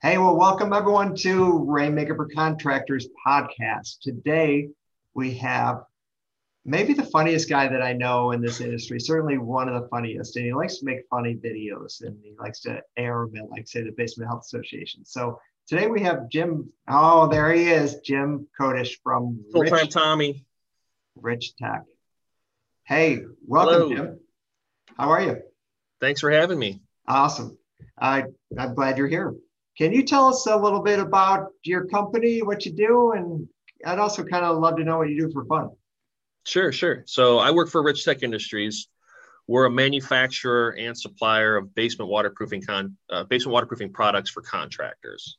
Hey, well, welcome everyone to Rainmaker for Contractors podcast. Today we have maybe the funniest guy that I know in this industry, certainly one of the funniest, and he likes to make funny videos and he likes to air them like say the Basement Health Association. So today we have Jim. Oh, there he is, Jim Kodish from Full Time Tommy. Rich Tech. Hey, welcome, Hello. Jim. How are you? Thanks for having me. Awesome. I, I'm glad you're here. Can you tell us a little bit about your company, what you do, and I'd also kind of love to know what you do for fun. Sure, sure. So I work for Rich Tech Industries. We're a manufacturer and supplier of basement waterproofing con uh, basement waterproofing products for contractors.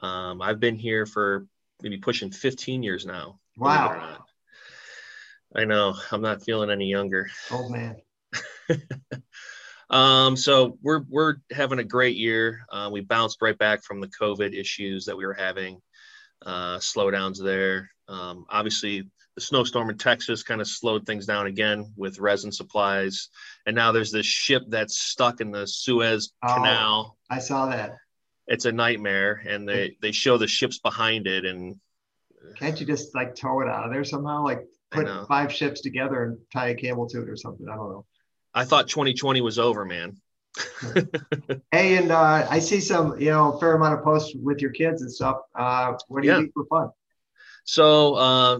Um, I've been here for maybe pushing 15 years now. Wow. I know. I'm not feeling any younger. Oh man. Um, so we're we're having a great year. Uh, we bounced right back from the COVID issues that we were having, uh, slowdowns there. Um, obviously, the snowstorm in Texas kind of slowed things down again with resin supplies, and now there's this ship that's stuck in the Suez oh, Canal. I saw that. It's a nightmare, and they they show the ships behind it, and can't you just like tow it out of there somehow? Like put five ships together and tie a cable to it or something. I don't know. I thought 2020 was over, man. hey, and uh, I see some, you know, fair amount of posts with your kids and stuff. Uh, what do you do for fun? So, uh,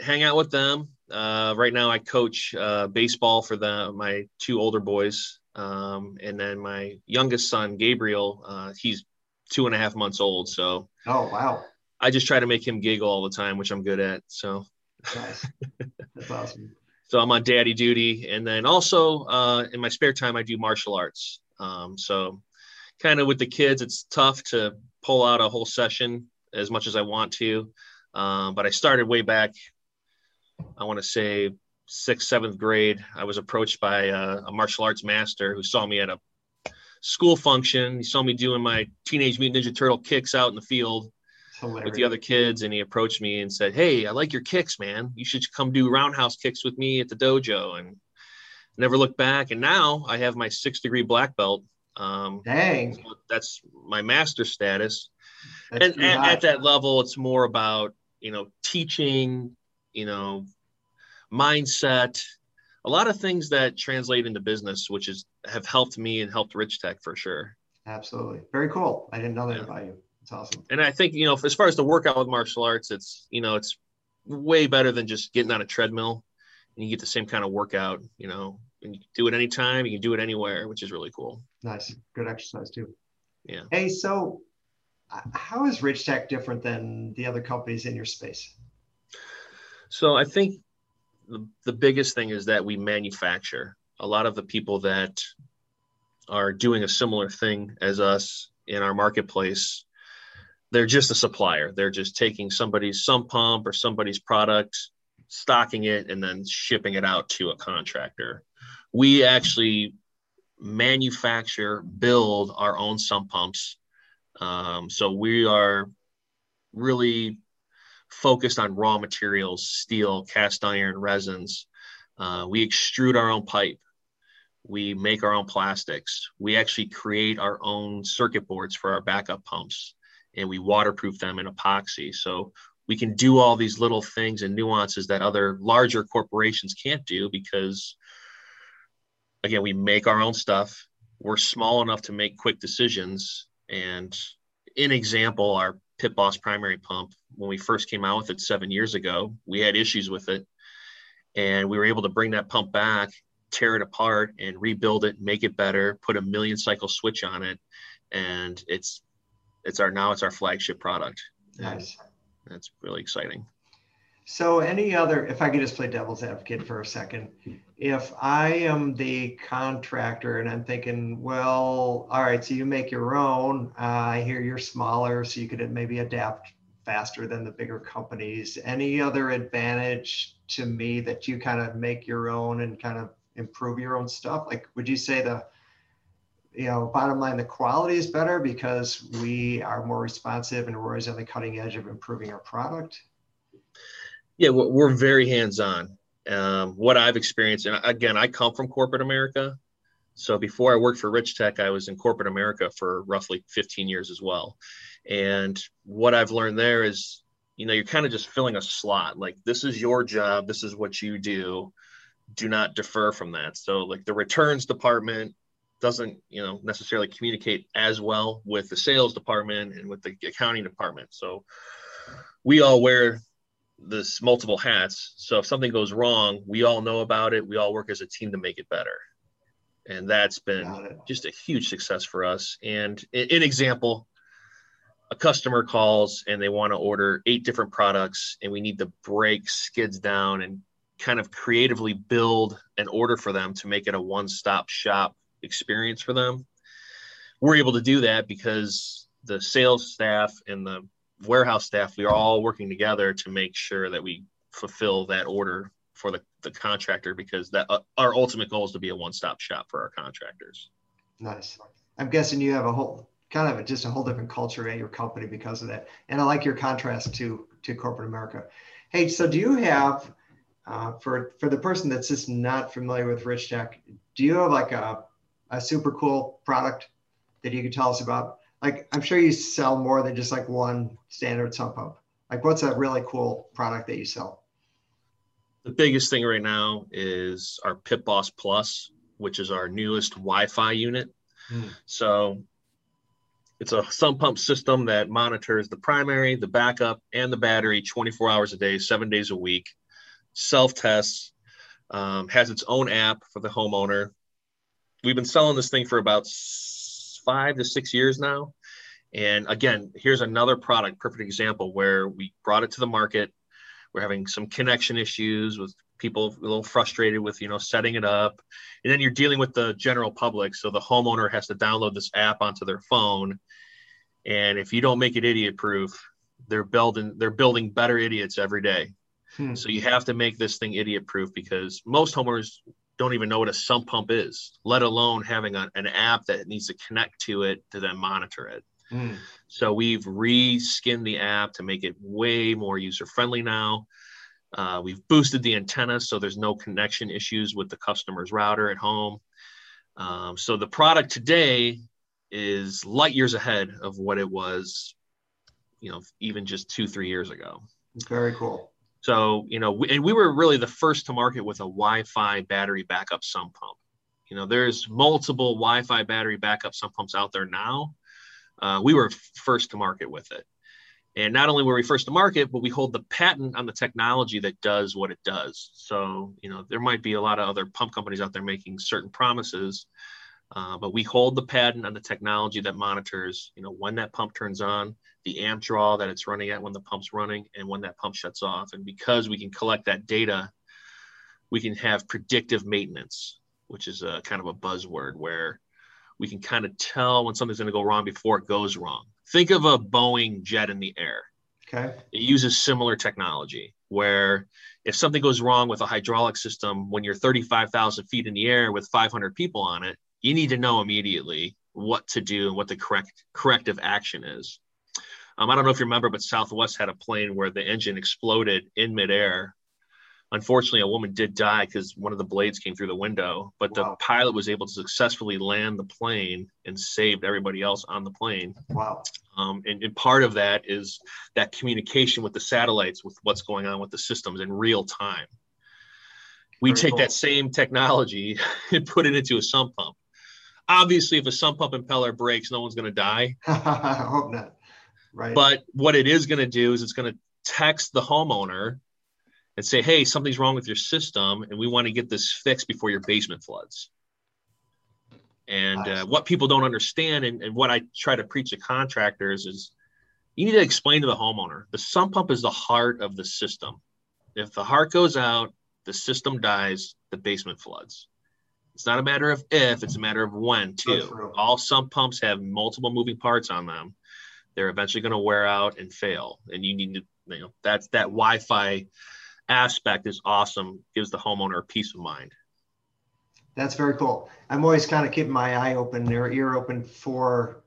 hang out with them. Uh, right now, I coach uh, baseball for the my two older boys, um, and then my youngest son, Gabriel. Uh, he's two and a half months old. So, oh wow! I just try to make him giggle all the time, which I'm good at. So, nice. That's awesome so I'm on daddy duty, and then also uh, in my spare time I do martial arts. Um, so kind of with the kids, it's tough to pull out a whole session as much as I want to, um, but I started way back. I want to say sixth, seventh grade. I was approached by a, a martial arts master who saw me at a school function. He saw me doing my Teenage Mutant Ninja Turtle kicks out in the field Hilarious. with the other kids and he approached me and said hey i like your kicks man. You should come do roundhouse kicks with me at the dojo. And never looked back. And now i have my six degree black belt. Um dang. So that's my master status. That's and at, at that level it's more about you know teaching you know mindset a lot of things that translate into business which is have helped me and helped rich tech for sure. Absolutely. Very cool. I didn't know that yeah. about you it's awesome. And I think, you know, as far as the workout with martial arts, it's, you know, it's way better than just getting on a treadmill and you get the same kind of workout, you know, and you can do it anytime, you can do it anywhere, which is really cool. Nice. Good exercise too. Yeah. Hey, so uh, how is Rich Tech different than the other companies in your space? So I think the, the biggest thing is that we manufacture a lot of the people that are doing a similar thing as us in our marketplace they're just a supplier. They're just taking somebody's sump pump or somebody's product, stocking it, and then shipping it out to a contractor. We actually manufacture, build our own sump pumps. Um, so we are really focused on raw materials, steel, cast iron, resins. Uh, we extrude our own pipe. We make our own plastics. We actually create our own circuit boards for our backup pumps and we waterproof them in epoxy. So we can do all these little things and nuances that other larger corporations can't do because, again, we make our own stuff. We're small enough to make quick decisions. And in example, our Pit Boss primary pump, when we first came out with it seven years ago, we had issues with it. And we were able to bring that pump back, tear it apart, and rebuild it, make it better, put a million cycle switch on it. And it's it's our now it's our flagship product. Nice. That's really exciting. So, any other, if I could just play devil's advocate for a second, if I am the contractor and I'm thinking, well, all right, so you make your own, uh, I hear you're smaller, so you could maybe adapt faster than the bigger companies. Any other advantage to me that you kind of make your own and kind of improve your own stuff? Like, would you say the you know, bottom line, the quality is better because we are more responsive and we're always on the cutting edge of improving our product. Yeah, we're very hands on. Um, what I've experienced, and again, I come from corporate America. So before I worked for Rich Tech, I was in corporate America for roughly 15 years as well. And what I've learned there is, you know, you're kind of just filling a slot. Like this is your job, this is what you do. Do not defer from that. So like the returns department doesn't, you know, necessarily communicate as well with the sales department and with the accounting department. So we all wear this multiple hats. So if something goes wrong, we all know about it. We all work as a team to make it better. And that's been just a huge success for us. And an example, a customer calls and they want to order eight different products and we need to break skids down and kind of creatively build an order for them to make it a one-stop shop experience for them. We're able to do that because the sales staff and the warehouse staff, we are all working together to make sure that we fulfill that order for the, the contractor because that uh, our ultimate goal is to be a one-stop shop for our contractors. Nice. I'm guessing you have a whole kind of a, just a whole different culture at your company because of that. And I like your contrast to to corporate America. Hey, so do you have uh, for for the person that's just not familiar with Rich Tech, do you have like a a super cool product that you could tell us about? like I'm sure you sell more than just like one standard sump pump. Like what's a really cool product that you sell? The biggest thing right now is our Pit Boss Plus, which is our newest Wi-Fi unit. Hmm. So it's a sump pump system that monitors the primary, the backup, and the battery 24 hours a day, seven days a week. Self tests, um, has its own app for the homeowner. We've been selling this thing for about five to six years now. And again, here's another product, perfect example where we brought it to the market. We're having some connection issues with people a little frustrated with you know setting it up and then you're dealing with the general public so the homeowner has to download this app onto their phone and if you don't make it idiot proof they're building they're building better idiots every day hmm. so you have to make this thing idiot proof because most homeowners don't even know what a sump pump is, let alone having a, an app that needs to connect to it to then monitor it. Mm. So we've reskinned the app to make it way more user friendly now. Uh, we've boosted the antenna so there's no connection issues with the customer's router at home. Um, so the product today is light years ahead of what it was, you know, even just two, three years ago. Very cool. So, you know, we, and we were really the first to market with a Wi-Fi battery backup sump pump. You know, there's multiple Wi-Fi battery backup sump pumps out there now. Uh, we were first to market with it. And not only were we first to market, but we hold the patent on the technology that does what it does. So, you know, there might be a lot of other pump companies out there making certain promises, uh, but we hold the patent on the technology that monitors, you know, when that pump turns on, the amp draw that it's running at when the pump's running, and when that pump shuts off. And because we can collect that data, we can have predictive maintenance, which is a kind of a buzzword where we can kind of tell when something's going to go wrong before it goes wrong. Think of a Boeing jet in the air. Okay. It uses similar technology where if something goes wrong with a hydraulic system when you're 35,000 feet in the air with 500 people on it, you need to know immediately what to do and what the correct corrective action is. Um, I don't know if you remember, but Southwest had a plane where the engine exploded in midair. Unfortunately, a woman did die because one of the blades came through the window, but wow. the pilot was able to successfully land the plane and saved everybody else on the plane. Wow. Um, and, and part of that is that communication with the satellites with what's going on with the systems in real time. We Very take cool. that same technology and put it into a sump pump obviously if a sump pump impeller breaks no one's going to die i hope not right. But what it is going to do is it's going to text the homeowner and say hey something's wrong with your system and we want to get this fixed before your basement floods. And uh, what people don't understand and, and what i try to preach to contractors is you need to explain to the homeowner the sump pump is the heart of the system. If the heart goes out the system dies the basement floods. It's not a matter of if, it's a matter of when, too. All sump pumps have multiple moving parts on them. They're eventually going to wear out and fail. And you need to, you know, that's that Wi Fi aspect is awesome, gives the homeowner peace of mind. That's very cool. I'm always kind of keeping my eye open, or ear open for,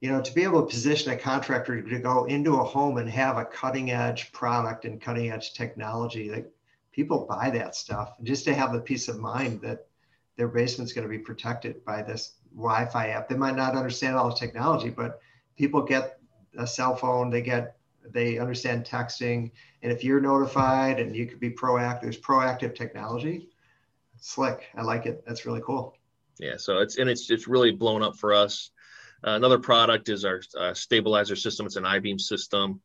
you know, to be able to position a contractor to go into a home and have a cutting edge product and cutting edge technology that people buy that stuff just to have the peace of mind that their basement's going to be protected by this Wi-Fi app. They might not understand all the technology, but people get a cell phone, they get they understand texting, and if you're notified and you could be proactive, there's proactive technology. Slick, I like it. That's really cool. Yeah, so it's and it's it's really blown up for us. Uh, another product is our uh, stabilizer system. It's an I-beam system.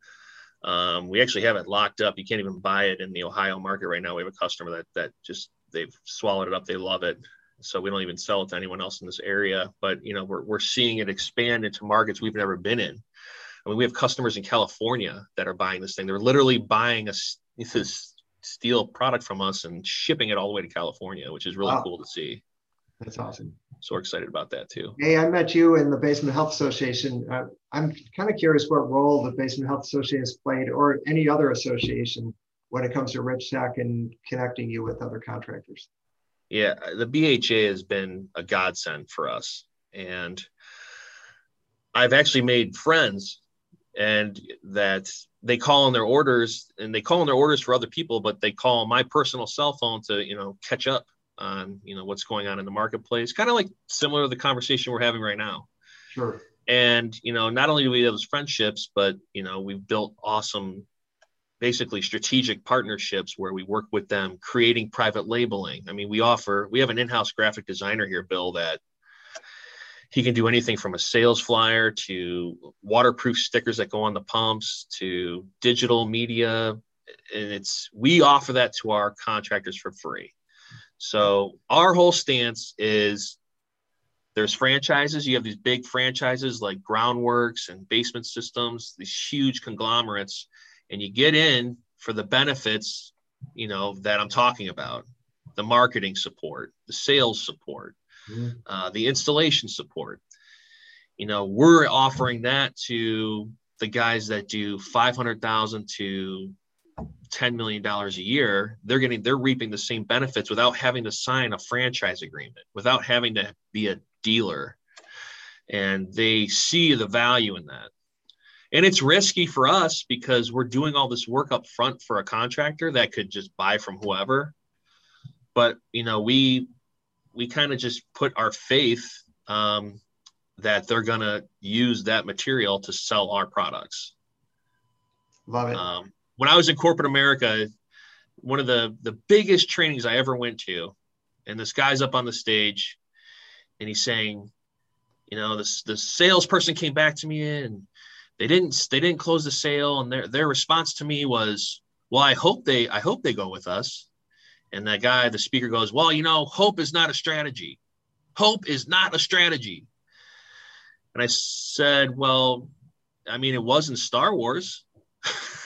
Um, we actually have it locked up. You can't even buy it in the Ohio market right now. We have a customer that that just they've swallowed it up. They love it. So we don't even sell it to anyone else in this area. But you know, we're we're seeing it expand into markets we've never been in. I mean, we have customers in California that are buying this thing. They're literally buying a this steel product from us and shipping it all the way to California, which is really wow. cool to see. That's awesome. So we're excited about that too. Hey, I met you in the Basement Health Association. Uh, I'm kind of curious what role the Basement Health Association has played, or any other association, when it comes to Rich Tech and connecting you with other contractors. Yeah, the BHA has been a godsend for us, and I've actually made friends, and that they call in their orders, and they call in their orders for other people, but they call my personal cell phone to you know catch up on you know what's going on in the marketplace kind of like similar to the conversation we're having right now. Sure. And you know not only do we have those friendships but you know we've built awesome basically strategic partnerships where we work with them creating private labeling. I mean we offer we have an in-house graphic designer here bill that he can do anything from a sales flyer to waterproof stickers that go on the pumps to digital media. And it's we offer that to our contractors for free. So our whole stance is there's franchises. You have these big franchises like Groundworks and Basement Systems, these huge conglomerates, and you get in for the benefits, you know, that I'm talking about. The marketing support, the sales support, mm-hmm. uh, the installation support. You know, we're offering that to the guys that do 500,000 to 10 million dollars a year they're getting they're reaping the same benefits without having to sign a franchise agreement without having to be a dealer and they see the value in that and it's risky for us because we're doing all this work up front for a contractor that could just buy from whoever but you know we we kind of just put our faith um, that they're going to use that material to sell our products love it um, when I was in corporate America, one of the the biggest trainings I ever went to, and this guy's up on the stage, and he's saying, you know, this the salesperson came back to me and they didn't they didn't close the sale, and their their response to me was, well, I hope they I hope they go with us. And that guy, the speaker goes, well, you know, hope is not a strategy. Hope is not a strategy. And I said, well, I mean, it wasn't Star Wars.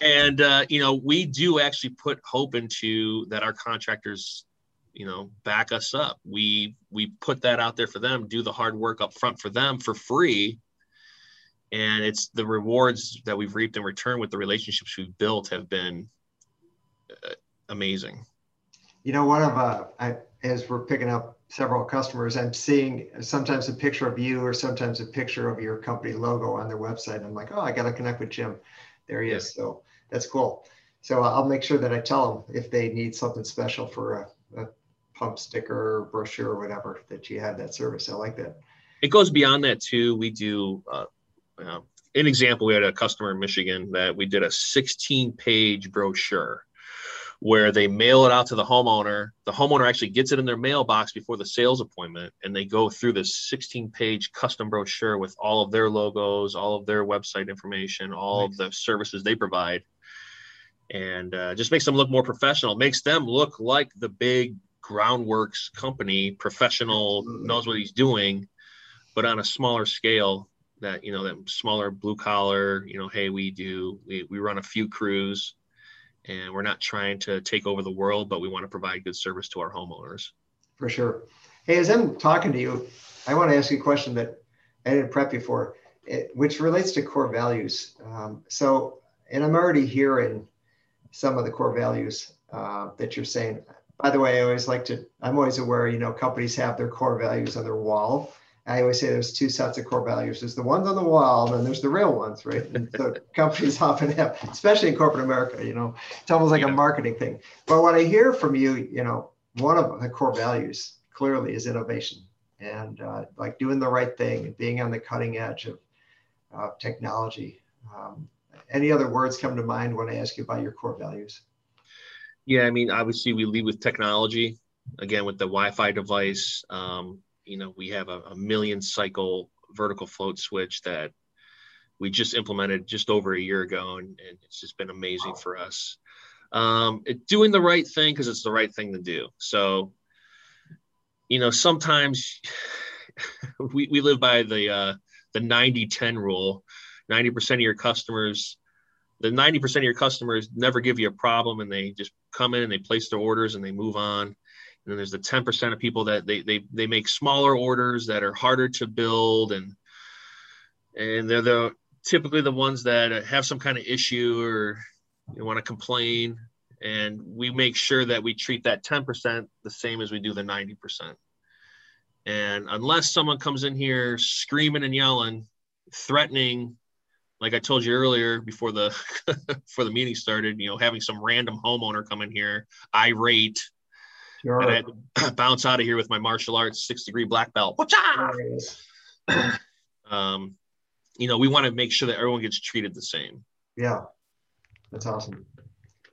and uh, you know, we do actually put hope into that our contractors, you know, back us up. We we put that out there for them, do the hard work up front for them for free. And it's the rewards that we've reaped in return with the relationships we've built have been amazing. You know, one of uh, I, as we're picking up several customers, I'm seeing sometimes a picture of you or sometimes a picture of your company logo on their website. And I'm like, oh, I got to connect with Jim. There he yeah. is. So that's cool. So I'll make sure that I tell them if they need something special for a, a pump sticker, brochure, or whatever, that you have that service. I like that. It goes beyond that too. We do, uh, uh, an example, we had a customer in Michigan that we did a 16 page brochure where they mail it out to the homeowner. The homeowner actually gets it in their mailbox before the sales appointment, and they go through this 16 page custom brochure with all of their logos, all of their website information, all nice. of the services they provide. And uh, just makes them look more professional, makes them look like the big groundworks company, professional, knows what he's doing, but on a smaller scale that, you know, that smaller blue collar, you know, hey, we do, we, we run a few crews and we're not trying to take over the world, but we want to provide good service to our homeowners. For sure. Hey, as I'm talking to you, I want to ask you a question that I didn't prep you for, it, which relates to core values. Um, so, and I'm already hearing some of the core values uh, that you're saying. By the way, I always like to, I'm always aware, you know, companies have their core values on their wall. I always say there's two sets of core values. There's the ones on the wall, and then there's the real ones, right? And so companies often have, especially in corporate America, you know, it's almost like yeah. a marketing thing. But what I hear from you, you know, one of the core values clearly is innovation and uh, like doing the right thing and being on the cutting edge of uh, technology. Um, any other words come to mind when I ask you about your core values? Yeah, I mean, obviously we lead with technology. Again, with the Wi-Fi device, um, you know, we have a, a million cycle vertical float switch that we just implemented just over a year ago, and, and it's just been amazing for us. Um, it, doing the right thing because it's the right thing to do. So, you know, sometimes we, we live by the uh, the 90 10 rule 90% of your customers the 90% of your customers never give you a problem and they just come in and they place their orders and they move on and there's the 10% of people that they, they, they make smaller orders that are harder to build and and they're the typically the ones that have some kind of issue or you want to complain. And we make sure that we treat that 10% the same as we do the 90% and unless someone comes in here screaming and yelling threatening like I told you earlier before the before the meeting started, you know, having some random homeowner come in here irate, sure. and I had to bounce out of here with my martial arts six degree black belt. um, you know, we want to make sure that everyone gets treated the same. Yeah, that's awesome.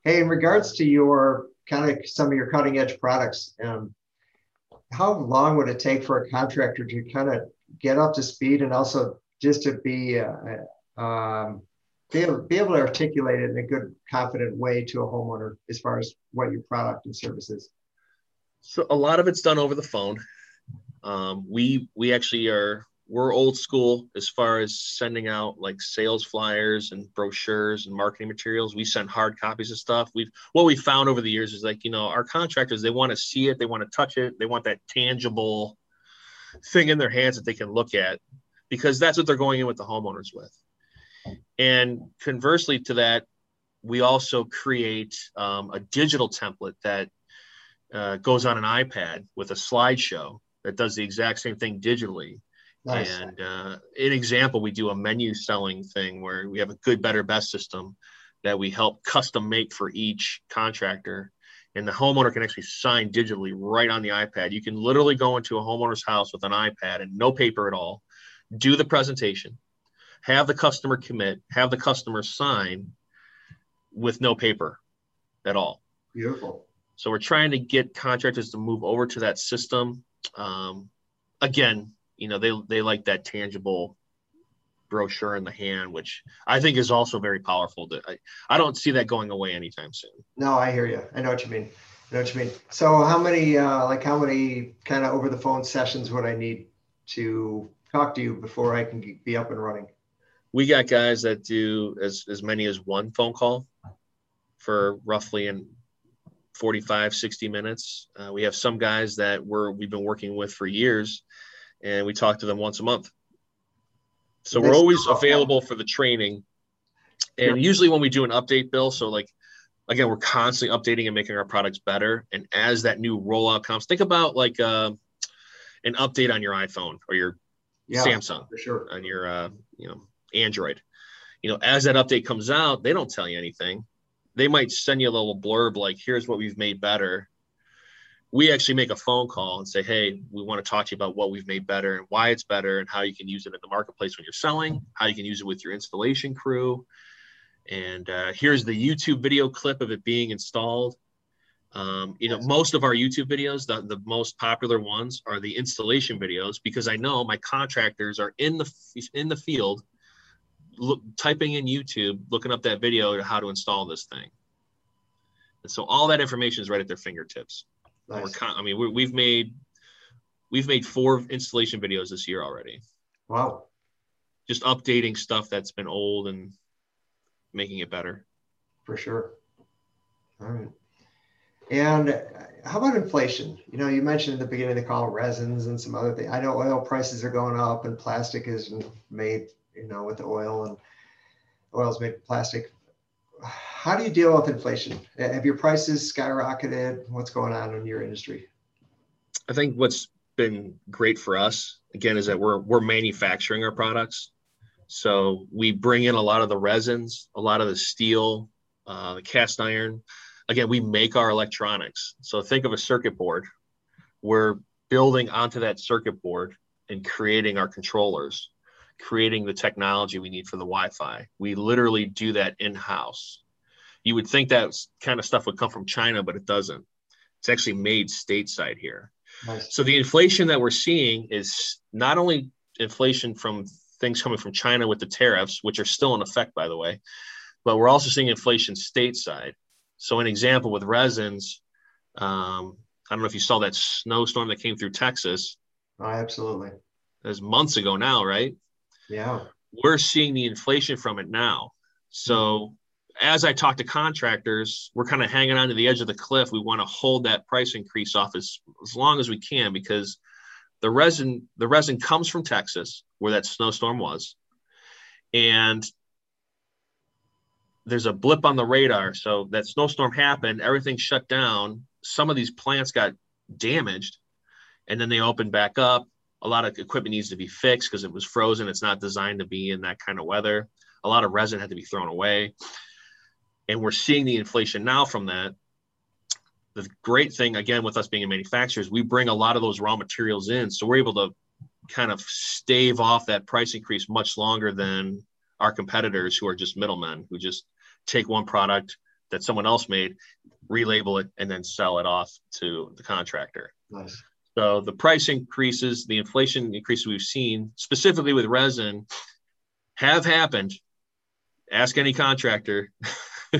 Hey, in regards to your kind of some of your cutting edge products, um, how long would it take for a contractor to kind of get up to speed and also just to be uh, um, be able, be able to articulate it in a good, confident way to a homeowner as far as what your product and service is? So a lot of it's done over the phone. Um, we we actually are we're old school as far as sending out like sales flyers and brochures and marketing materials. We send hard copies of stuff. We've what we found over the years is like you know our contractors they want to see it, they want to touch it, they want that tangible thing in their hands that they can look at because that's what they're going in with the homeowners with. And conversely to that, we also create um, a digital template that uh, goes on an iPad with a slideshow that does the exact same thing digitally. Nice. And uh, an example, we do a menu selling thing where we have a good, better, best system that we help custom make for each contractor. And the homeowner can actually sign digitally right on the iPad. You can literally go into a homeowner's house with an iPad and no paper at all, do the presentation, have the customer commit, have the customer sign with no paper at all. Beautiful. So we're trying to get contractors to move over to that system. Um, again, you know, they they like that tangible brochure in the hand, which I think is also very powerful. To, I, I don't see that going away anytime soon. No, I hear you. I know what you mean. I know what you mean. So how many uh, like how many kind of over the phone sessions would I need to talk to you before I can be up and running? we got guys that do as, as many as one phone call for roughly in 45 60 minutes. Uh, we have some guys that we're we've been working with for years and we talk to them once a month. So we're always available for the training. And usually when we do an update bill so like again we're constantly updating and making our products better. And as that new rollout comes think about like uh, an update on your iphone or your yeah, samsung for sure. on your uh, you know Android. You know, as that update comes out, they don't tell you anything. They might send you a little blurb like, here's what we've made better. We actually make a phone call and say, hey, we want to talk to you about what we've made better and why it's better and how you can use it in the marketplace when you're selling, how you can use it with your installation crew. And uh, here's the YouTube video clip of it being installed. Um, you know, most of our YouTube videos, the, the most popular ones are the installation videos because I know my contractors are in the in the field look, typing in YouTube, looking up that video to how to install this thing. And so all that information is right at their fingertips. Nice. Con- I mean, we have made we've made four installation videos this year already. Wow. Just updating stuff that's been old and making it better. For sure. All right. And how about inflation? You know, you mentioned in the beginning of the call resins and some other things. I know oil prices are going up and plastic is made you know, with the oil and oil's made plastic. How do you deal with inflation? Have your prices skyrocketed? What's going on in your industry? I think what's been great for us again is that we're we're manufacturing our products. So we bring in a lot of the resins, a lot of the steel, uh, the cast iron, again, we make our electronics. So think of a circuit board. We're building onto that circuit board and creating our controllers, creating the technology we need for the Wi-Fi. We literally do that in-house. You would think that kind of stuff would come from China, but it doesn't. It's actually made stateside here. Nice. So the inflation that we're seeing is not only inflation from things coming from China with the tariffs, which are still in effect, by the way, but we're also seeing inflation stateside. So, an example with resins, um, I don't know if you saw that snowstorm that came through Texas. Oh, absolutely. That was months ago now, right? Yeah. We're seeing the inflation from it now. So, as I talk to contractors, we're kind of hanging on to the edge of the cliff. We want to hold that price increase off as, as long as we can because the resin the resin comes from Texas, where that snowstorm was, and there's a blip on the radar. So that snowstorm happened, everything shut down. Some of these plants got damaged, and then they opened back up. A lot of equipment needs to be fixed because it was frozen. It's not designed to be in that kind of weather. A lot of resin had to be thrown away. And we're seeing the inflation now from that the great thing again with us being a manufacturer is we bring a lot of those raw materials in so we're able to kind of stave off that price increase much longer than our competitors who are just middlemen who just take one product that someone else made relabel it and then sell it off to the contractor nice so the price increases the inflation increases we've seen specifically with resin have happened ask any contractor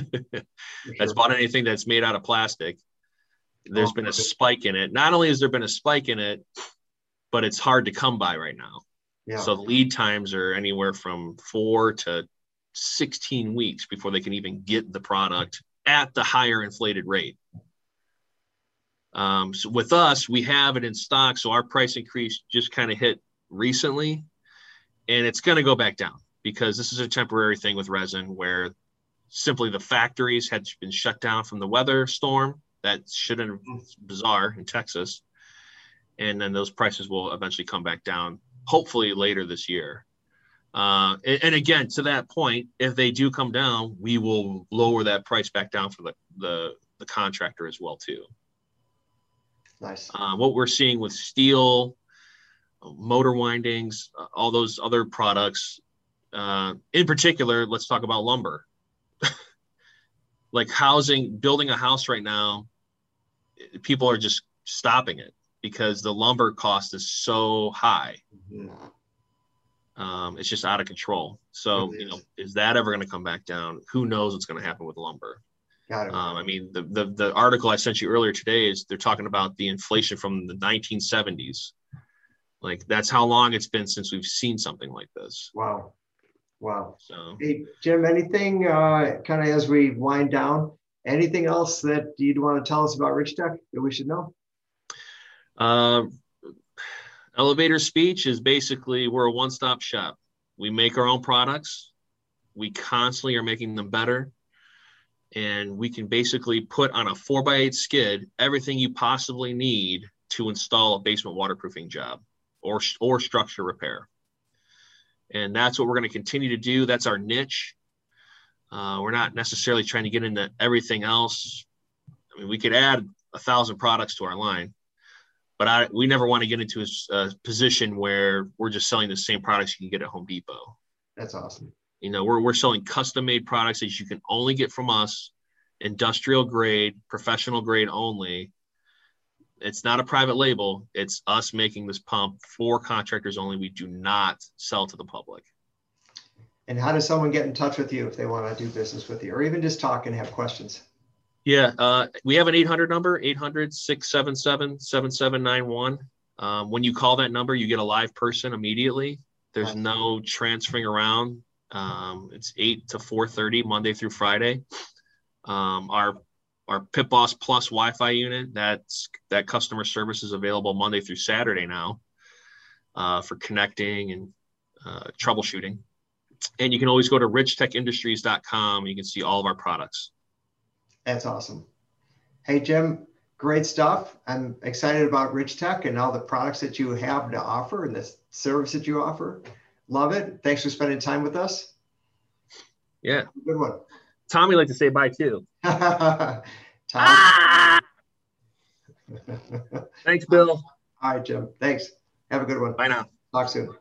that's bought anything that's made out of plastic there's been a spike in it. Not only has there been a spike in it, but it's hard to come by right now. Yeah. So lead times are anywhere from four to 16 weeks before they can even get the product at the higher inflated rate. Um, so with us, we have it in stock. So our price increase just kind of hit recently, and it's going to go back down because this is a temporary thing with resin where simply the factories had been shut down from the weather storm that shouldn't bizarre in Texas. And then those prices will eventually come back down, hopefully later this year. Uh, and, and, again, to that point, if they do come down, we will lower that price back down for the, the, the contractor as well too. Nice. Uh, what we're seeing with steel, motor windings, uh, all those other products, uh, in particular, let's talk about lumber like housing, building a house right now, people are just stopping it because the lumber cost is so high. Mm-hmm. Um, it's just out of control. So, you know, is that ever going to come back down? Who knows what's going to happen with lumber? Um, I mean, the, the, the article I sent you earlier today is they're talking about the inflation from the 1970s. Like that's how long it's been since we've seen something like this. Wow. Wow. So, hey, Jim, anything uh, kind of as we wind down, anything else that you'd want to tell us about Rich Tech that we should know? Uh, elevator speech is basically we're a one stop shop. We make our own products, we constantly are making them better. And we can basically put on a four by eight skid everything you possibly need to install a basement waterproofing job or, or structure repair and that's what we're going to continue to do. That's our niche. Uh, we're not necessarily trying to get into everything else. I mean, we could add a thousand products to our line, but I, we never want to get into a, a, position where we're just selling the same products you can get at Home Depot. That's awesome. You know, we're, we're selling custom made products that you can only get from us, industrial grade, professional grade only it's not a private label. It's us making this pump for contractors only. We do not sell to the public. And how does someone get in touch with you if they want to do business with you or even just talk and have questions? Yeah, uh, we have an 800 number, 800 677 7791. Um, when you call that number, you get a live person immediately. There's no transferring around. Um, it's 8 to 4.30 Monday through Friday. Um, our our Pit Boss Plus Wi-Fi unit. That's that customer service is available Monday through Saturday now uh, for connecting and uh, troubleshooting. And you can always go to richtechindustries.com. You can see all of our products. That's awesome. Hey Jim, great stuff. I'm excited about Rich Tech and all the products that you have to offer and the service that you offer. Love it. Thanks for spending time with us. Yeah. Good one. Tommy like to say bye too. Ah! Tom. Ah! Thanks, Bill. All right, Jim. Thanks. Have a good one. Bye now. Talk soon.